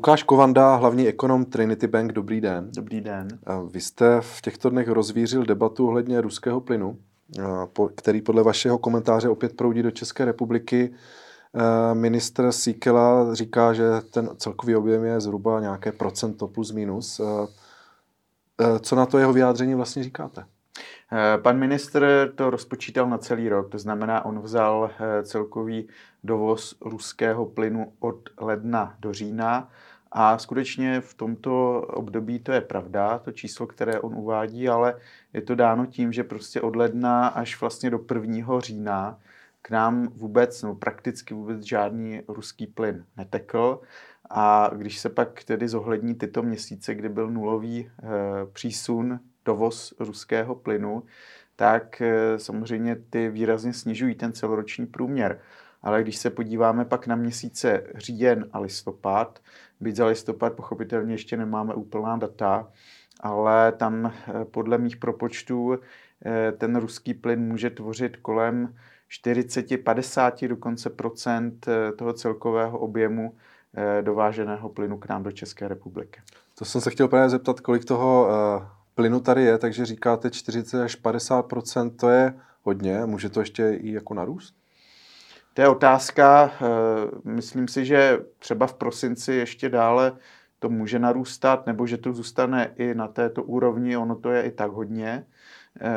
Lukáš Kovanda, hlavní ekonom Trinity Bank, dobrý den. Dobrý den. Vy jste v těchto dnech rozvířil debatu ohledně ruského plynu, který podle vašeho komentáře opět proudí do České republiky. Ministr Síkela říká, že ten celkový objem je zhruba nějaké procento plus minus. Co na to jeho vyjádření vlastně říkáte? Pan ministr to rozpočítal na celý rok, to znamená, on vzal celkový dovoz ruského plynu od ledna do října a skutečně v tomto období to je pravda, to číslo, které on uvádí, ale je to dáno tím, že prostě od ledna až vlastně do 1. října k nám vůbec, nebo prakticky vůbec žádný ruský plyn netekl. A když se pak tedy zohlední tyto měsíce, kdy byl nulový e, přísun, dovoz ruského plynu, tak e, samozřejmě ty výrazně snižují ten celoroční průměr. Ale když se podíváme pak na měsíce říjen a listopad, byť za listopad pochopitelně ještě nemáme úplná data, ale tam eh, podle mých propočtů eh, ten ruský plyn může tvořit kolem 40-50 dokonce procent eh, toho celkového objemu dováženého plynu k nám do České republiky. To jsem se chtěl právě zeptat, kolik toho plynu tady je, takže říkáte 40 až 50% to je hodně, může to ještě i jako narůst? To je otázka. Eh, myslím si, že třeba v prosinci ještě dále to může narůstat, nebo že to zůstane i na této úrovni. Ono to je i tak hodně, eh,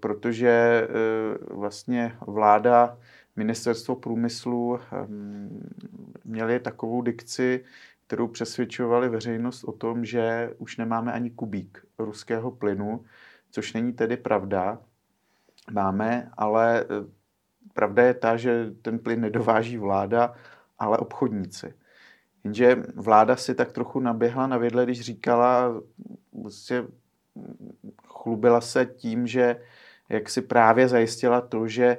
protože eh, vlastně vláda, ministerstvo průmyslu měli takovou dikci, kterou přesvědčovali veřejnost o tom, že už nemáme ani kubík ruského plynu, což není tedy pravda. Máme, ale Pravda je ta, že ten plyn nedováží vláda, ale obchodníci. Jenže vláda si tak trochu naběhla na vědle, když říkala, vlastně chlubila se tím, že jak si právě zajistila to, že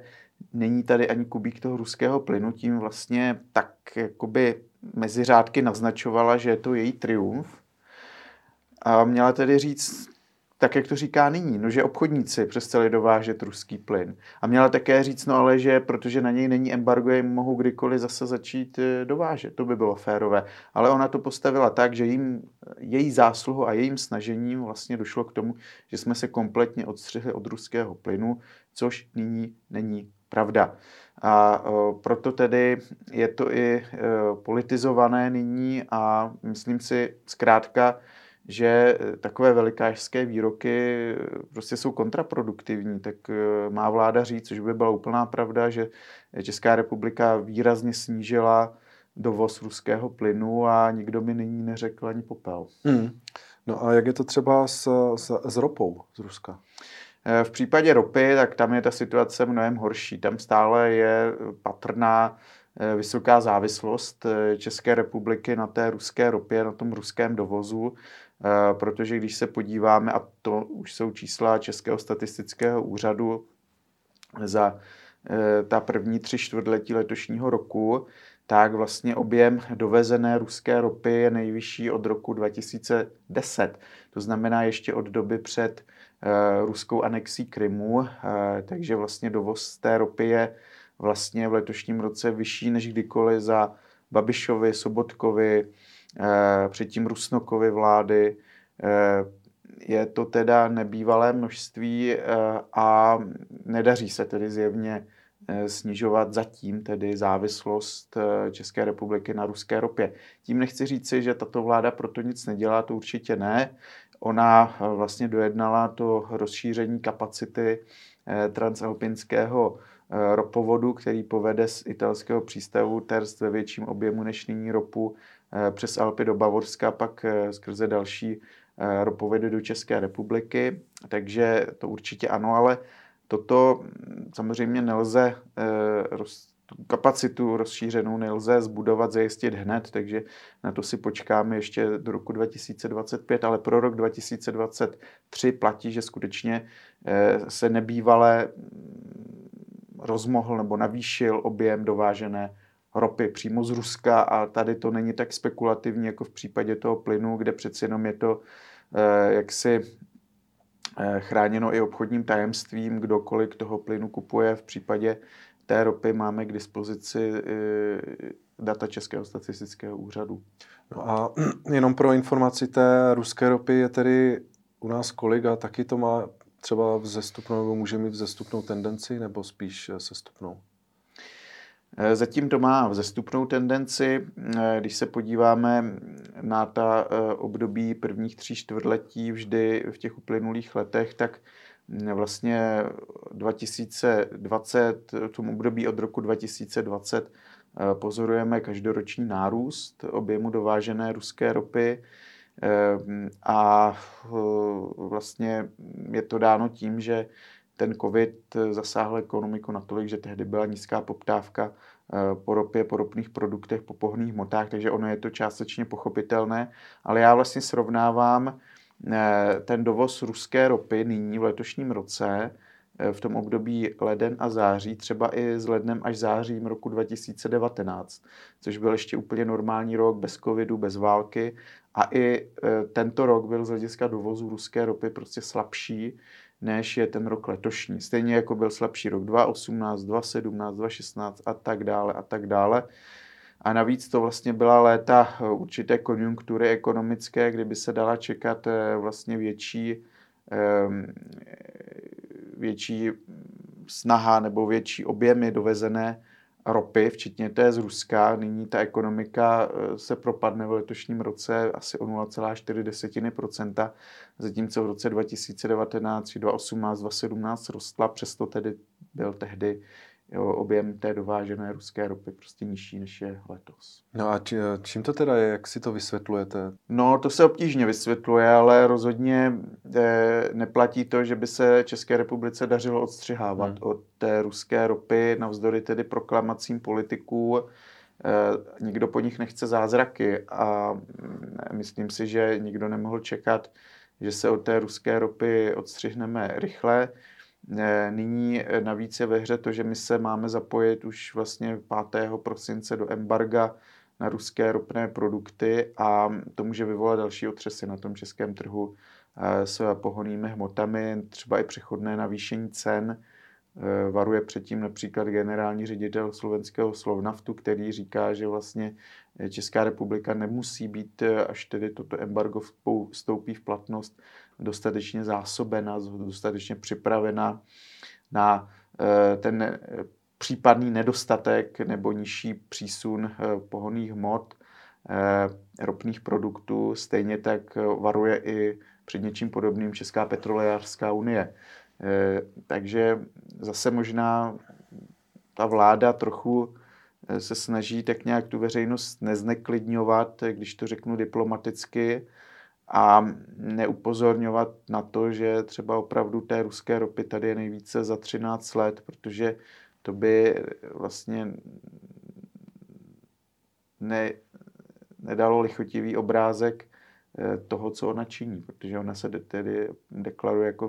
není tady ani kubík toho ruského plynu, tím vlastně tak jakoby mezi řádky naznačovala, že je to její triumf. A měla tedy říct, tak jak to říká nyní, no, že obchodníci přestali dovážet ruský plyn. A měla také říct, no ale že protože na něj není embargo, jim mohou kdykoliv zase začít eh, dovážet. To by bylo férové. Ale ona to postavila tak, že jim, její zásluhu a jejím snažením vlastně došlo k tomu, že jsme se kompletně odstřihli od ruského plynu, což nyní není pravda. A o, proto tedy je to i politizované nyní a myslím si zkrátka, že eh, takové velikářské výroky eh, prostě jsou kontraproduktivní, tak eh, má vláda říct, což by byla úplná pravda, že Česká republika výrazně snížila dovoz ruského plynu a nikdo mi nyní neřekl ani popel. Hmm. No a jak je to třeba s, s, s ropou z Ruska? V případě ropy, tak tam je ta situace mnohem horší. Tam stále je patrná vysoká závislost České republiky na té ruské ropě, na tom ruském dovozu. Eh, protože když se podíváme, a to už jsou čísla Českého statistického úřadu za eh, ta první tři čtvrtletí letošního roku, tak vlastně objem dovezené ruské ropy je nejvyšší od roku 2010. To znamená ještě od doby před eh, ruskou anexí Krymu, takže vlastně dovoz té ropy je vlastně v letošním roce vyšší než kdykoliv za Babišovi, Sobotkovi, předtím Rusnokovy vlády. Eh, je to teda nebývalé množství eh, a nedaří se tedy zjevně snižovat zatím tedy závislost České republiky na ruské ropě. Tím nechci říci, že tato vláda proto nic nedělá, to určitě ne. Ona vlastně dojednala to rozšíření kapacity transalpinského ropovodu, který povede z italského přístavu Terst ve větším objemu než nyní ropu Eh, přes Alpy do Bavorska, pak eh, skrze další eh, ropovedy do České republiky. Takže to určitě ano, ale toto hm, samozřejmě nelze tu kapacitu rozšířenou nelze zbudovat, zajistit hned, takže na to si počkáme ještě do roku 2025, ale pro rok 2023 platí, že skutečně se nebývalé hm, rozmohl nebo navýšil objem dovážené ropy přímo z Ruska a tady to není tak spekulativní jako v případě toho plynu, kde přeci jenom je to eh, jaksi eh, chráněno i obchodním tajemstvím, kdokoliv toho plynu kupuje v případě té ropy máme k dispozici data Českého statistického úřadu. No a jenom pro informaci té ruské ropy je tedy u nás kolik a taky to má třeba vzestupnou, nebo může mít vzestupnou tendenci, nebo spíš sestupnou? Eh, zatím to má vzestupnou tendenci. Eh, když se podíváme na ta eh, období prvních tří čtvrtletí vždy v těch uplynulých letech, tak mm, vlastně 2020, v tom období od roku 2020 pozorujeme každoroční nárůst objemu dovážené ruské ropy a vlastně je to dáno tím, že ten covid zasáhl ekonomiku natolik, že tehdy byla nízká poptávka eh, po ropě, po ropných produktech, po pohných hmotách, takže ono je to částečně pochopitelné, ale já vlastně srovnávám eh, ten dovoz ruské ropy nyní v letošním roce eh, v tom období leden a září, třeba i s lednem až zářím roku 2019, což byl ještě úplně normální rok, bez covidu, bez války. A i tento rok byl z hlediska dovozu ruské ropy prostě slabší, než je ten rok letošní. Stejně jako byl slabší rok 2018, 2017, 2016 a tak dále a tak dále. A navíc to vlastně byla léta eh, určité konjunktury ekonomické, kdyby se dala čekat eh, vlastně větší, větší snaha nebo větší objemy dovezené ropy, včetně té z Ruska. Nyní ta ekonomika eh, se propadne v letošním roce asi o 0,4%, zatímco v roce 2019, 2018, 2017 rostla, přesto tedy byl tehdy jo, objem té dovážené ruské ropy prostě nižší, než je letos. No a či, čím to teda je, jak si to vysvětlujete? No to se obtížně vysvětluje, ale rozhodně eh, neplatí to, že by se České republice dařilo odstřihávat hmm. od té ruské ropy, navzdory tedy proklamacím politiků. Eh, nikdo po nich nechce zázraky a mm, myslím si, že nikdo nemohl čekat, že se od té ruské ropy odstřihneme rychle. Nyní eh, navíc je ve hře to, že my se máme zapojit už vlastně 5. prosince do embarga na ruské ropné produkty a to může vyvolat další otřesy na tom českém trhu eh, s pohonými hmotami, třeba i přechodné navýšení cen. Eh, varuje předtím například generální ředitel slovenského Slovnaftu, který říká, že vlastně Česká republika nemusí být, až tedy toto embargo vstoupí v platnost, dostatečně zásobena, dostatečně připravena na eh, ten eh, případný nedostatek nebo nižší přísun eh, pohonných hmot, ropných produktů. Stejně tak varuje i před něčím podobným Česká petrolejářská unie. Takže zase možná ta vláda trochu se snaží tak nějak tu veřejnost nezneklidňovat, když to řeknu diplomaticky, a neupozorňovat na to, že třeba opravdu té ruské ropy tady je nejvíce za 13 let, protože to by vlastně ne, nedalo lichotivý obrázek eh, toho, co ona činí, protože ona se tedy deklaruje jako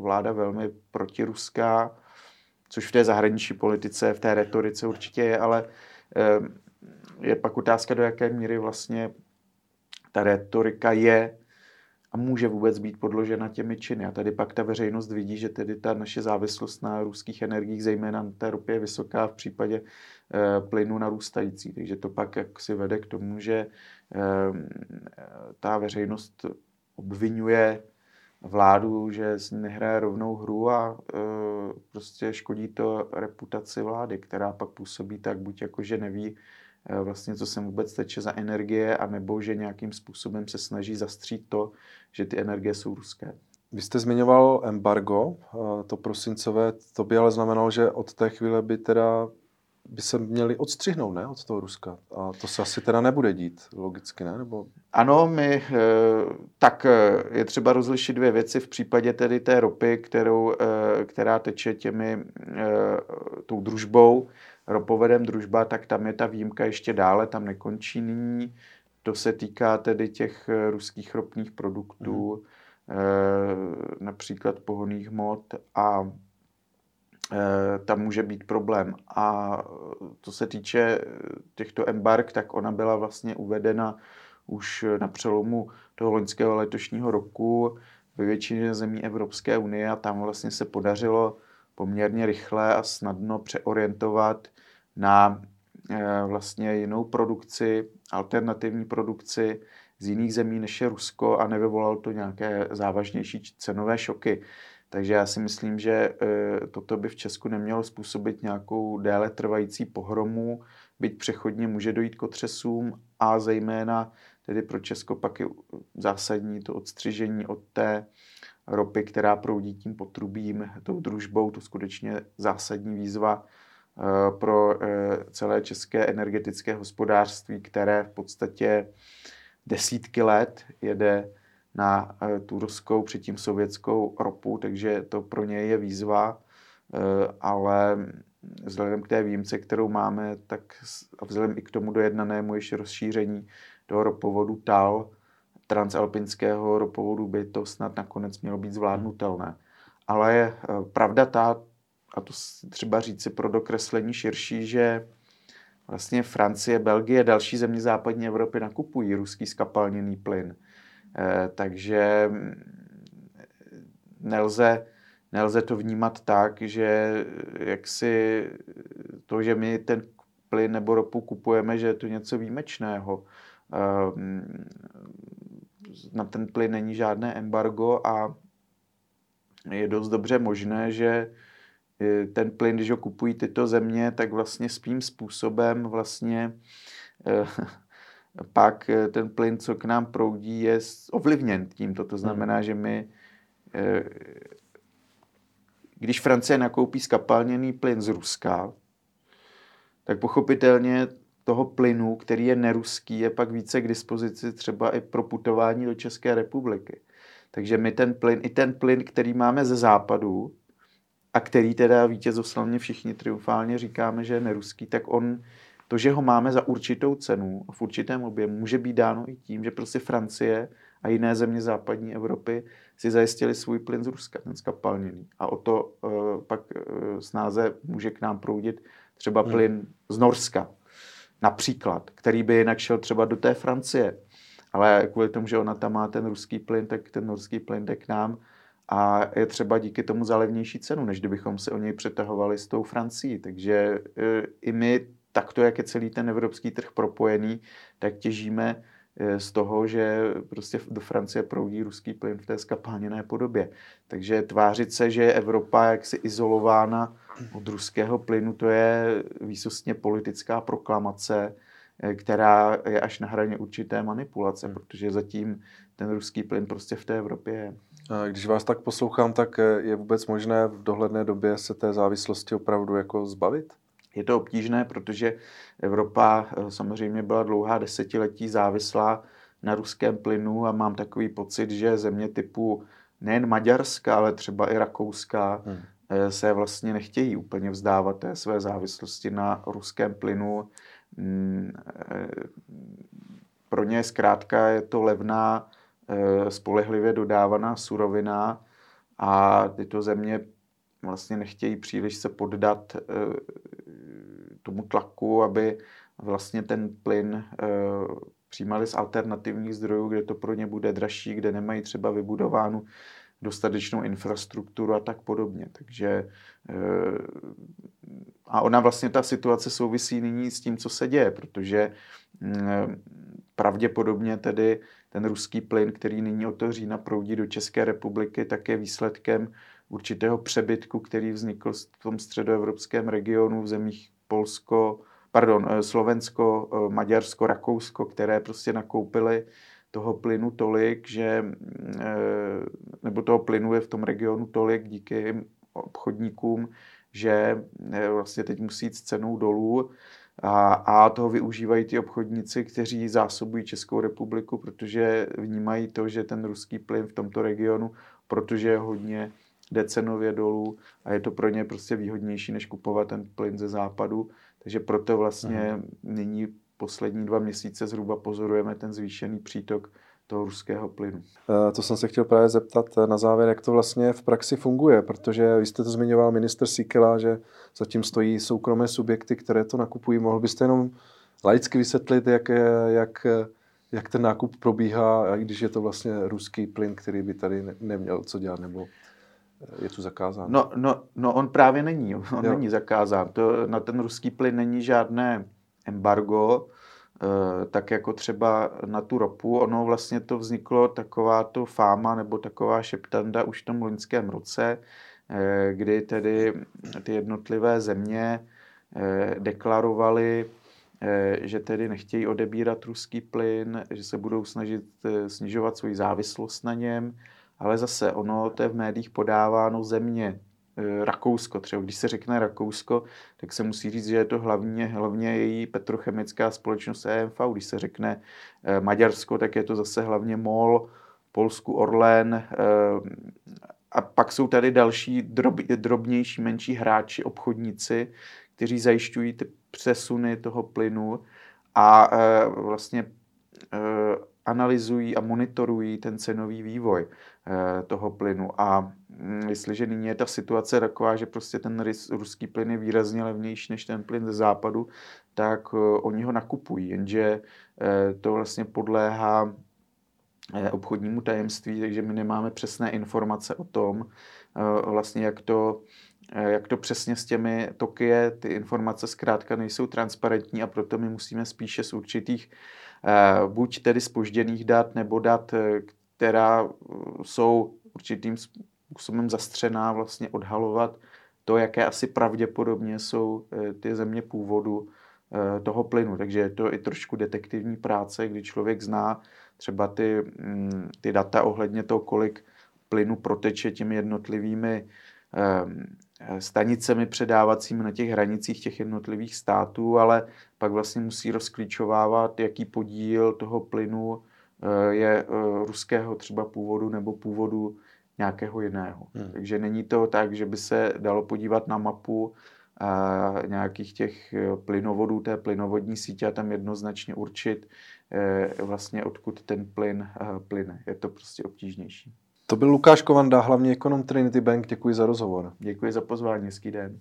vláda velmi protiruská, což v té zahraniční politice, v té retorice určitě je, ale eh, je pak otázka, do jaké míry vlastně ta retorika je a může vůbec být podložena těmi činy. A tady pak ta veřejnost vidí, že tedy ta naše závislost na ruských energiích, zejména na té ropě, je vysoká v případě e, plynu narůstající. Takže to pak jak si vede k tomu, že e, ta veřejnost obvinuje vládu, že nehraje rovnou hru a e, prostě škodí to reputaci vlády, která pak působí tak buď jako, že neví, Eh, vlastně, co sem vůbec teče za energie, anebo že nějakým způsobem se snaží zastřít to, že ty energie jsou ruské. Vy jste zmiňoval embargo, eh, to prosincové, to by ale znamenalo, že od té chvíle by teda by se měli odstřihnout, ne, od toho Ruska. A to se asi teda nebude dít, logicky, ne? Nebo... Ano, my, eh, tak je třeba rozlišit dvě věci v případě tedy té ropy, kterou, která teče těmi, tou družbou, ropovedem družba, tak tam je ta výjimka ještě dále, tam nekončí nyní. To se týká tedy těch eh, ruských ropných produktů, mm. například pohonných hmot a eh, tam může být problém. A to se týče těchto embark, tak ona byla vlastně uvedena už na přelomu toho loňského letošního roku ve většině zemí Evropské unie a tam vlastně se podařilo poměrně rychle a snadno přeorientovat na eh, vlastně jinou produkci, alternativní produkci z jiných zemí než je Rusko a nevyvolalo to nějaké závažnější cenové šoky. Takže já si myslím, že eh, toto by v Česku nemělo způsobit nějakou déle trvající pohromu, byť přechodně může dojít k otřesům a zejména tedy pro Česko pak je zásadní to odstřižení od té ropy, která proudí tím potrubím, tou družbou, to skutečně zásadní výzva eh, pro eh, celé české energetické hospodářství, které v podstatě desítky let jede na eh, tu ruskou, předtím sovětskou ropu, takže to pro ně je výzva, ale vzhledem k té výjimce, kterou máme, tak a vzhledem i k tomu dojednanému ještě rozšíření toho ropovodu TAL, transalpinského ropovodu by to snad nakonec mělo být zvládnutelné. Ale je eh, pravda ta, a to třeba říci pro dokreslení širší, že vlastně Francie, Belgie, další země západní Evropy nakupují ruský skapalněný plyn. Eh, takže mm, nelze, nelze to vnímat tak, že jak si to, že my ten plyn nebo ropu kupujeme, že je to něco výjimečného. Ehm, na ten plyn není žádné embargo a je dost dobře možné, že ten plyn, když ho kupují tyto země, tak vlastně svým způsobem vlastně pak e, ten plyn, co k nám proudí, je ovlivněn tímto. To znamená, hmm. že my, když Francie nakoupí skapalněný plyn z Ruska, tak pochopitelně toho plynu, který je neruský, je pak více k dispozici třeba i pro putování do České republiky. Takže my ten plyn, i ten plyn, který máme ze západu, a který teda vítězoslavně všichni triumfálně říkáme, že je neruský, tak on, to, že ho máme za určitou cenu v určitém objemu, může být dáno i tím, že prostě Francie a jiné země západní Evropy si zajistili svůj plyn z Ruska, ten skapalněný. A o to uh, pak uh, snáze může k nám proudit třeba hmm. plyn z Norska, například, který by jinak šel třeba do té Francie. Ale kvůli tomu, že ona tam má ten ruský plyn, tak ten norský plyn jde k nám a je třeba díky tomu za levnější cenu, než kdybychom se o něj přetahovali s tou Francií. Takže e, i my takto, jak je celý ten evropský trh propojený, tak těžíme e, z toho, že prostě do Francie proudí ruský plyn v té skapáněné podobě. Takže tvářit se, že je Evropa jaksi izolována od ruského plynu, to je výsostně politická proklamace, eh, která je až na hraně určité manipulace, hmm. protože zatím ten ruský plyn prostě v té Evropě je. Když vás tak poslouchám, tak eh, je vůbec možné v dohledné době se té závislosti opravdu jako zbavit? Je to obtížné, protože Evropa eh, samozřejmě byla dlouhá desetiletí závislá na ruském plynu a mám takový pocit, že země typu nejen Maďarska, ale třeba i Rakouska hmm. Eh, se vlastně nechtějí úplně vzdávat té své závislosti na ruském plynu. Mm, eh, pro ně zkrátka je to levná, eh, spolehlivě dodávaná surovina a tyto země vlastně nechtějí příliš se poddat tomu tlaku, aby vlastně ten plyn přijímali z alternativních zdrojů, kde to pro ně bude dražší, kde nemají třeba vybudovánu dostatečnou infrastrukturu a tak podobně. Takže eh, a ona vlastně ta situace souvisí nyní s tím, co se děje, protože mm, pravděpodobně tedy ten ruský plyn, který nyní od toho října proudí do České republiky, tak je výsledkem určitého přebytku, který vznikl v tom středoevropském regionu v zemích Polsko, pardon, eh, Slovensko, eh, Maďarsko, Rakousko, které prostě nakoupily toho plynu tolik, že, eh, nebo toho plynu je v tom regionu tolik díky obchodníkům, že vlastně teď musí jít s cenou dolů. A, a toho využívají ty obchodníci, kteří zásobují Českou republiku, protože vnímají to, že ten ruský plyn v tomto regionu, protože je hodně jde cenově dolů a je to pro ně prostě výhodnější, než kupovat ten plyn ze západu. Takže proto vlastně Aha. nyní poslední dva měsíce zhruba pozorujeme ten zvýšený přítok toho ruského plynu. Eh, to jsem se chtěl právě zeptat eh, na závěr, jak to vlastně v praxi funguje, protože vy jste to zmiňoval minister Sikela, že zatím stojí soukromé subjekty, které to nakupují. Mohl byste jenom laicky vysvětlit, jak, jak, jak ten nákup probíhá, i když je to vlastně ruský plyn, který by tady neměl co dělat, nebo je tu zakázán? No, no, no on právě není. On jo. není zakázán. To, na ten ruský plyn není žádné embargo, eh, tak jako třeba na tu ropu. Ono vlastně to vzniklo taková to fáma nebo taková šeptanda už v tom loňském roce, eh, kdy tedy ty jednotlivé země deklarovaly, že tedy nechtějí odebírat ruský plyn, že se budou snažit snižovat svoji závislost na něm ale zase ono to je v médiích podáváno země, e, Rakousko třeba. Když se řekne Rakousko, tak se musí říct, že je to hlavně, hlavně její petrochemická společnost EMV. Když se řekne e, Maďarsko, tak je to zase hlavně MOL, Polsku Orlen. E, a pak jsou tady další drob, drobnější, menší hráči, obchodníci, kteří zajišťují ty přesuny toho plynu a vlastně analyzují a monitorují ten cenový vývoj eh, toho plynu. A mm, jestliže nyní je ta situace taková, že prostě ten ruský plyn je výrazně levnější než ten plyn ze západu, tak eh, oni ho nakupují, jenže eh, to vlastně podléhá obchodnímu tajemství, takže my nemáme přesné informace o tom, vlastně jak to, jak to přesně s těmi toky je. Ty informace zkrátka nejsou transparentní a proto my musíme spíše z určitých Eh, buď tedy spožděných dat nebo dat, eh, která eh, jsou určitým způsobem zastřená, vlastně odhalovat to, jaké asi pravděpodobně jsou ty země původu toho plynu. Takže je to i trošku detektivní práce, kdy člověk zná třeba ty, mm, ty data ohledně toho, kolik plynu proteče těmi jednotlivými Eh, stanicemi předávacími na těch hranicích těch jednotlivých států, ale pak vlastně musí rozklíčovávat, jaký podíl toho plynu eh, je eh, ruského třeba původu nebo původu nějakého jiného. Hmm. Takže není to tak, že by se dalo podívat na mapu a nějakých těch plynovodů té plynovodní sítě a tam jednoznačně určit vlastně odkud ten plyn plyne. Je to prostě obtížnější. To byl Lukáš Kovanda, hlavní ekonom Trinity Bank. Děkuji za rozhovor. Děkuji za pozvání, hezký den.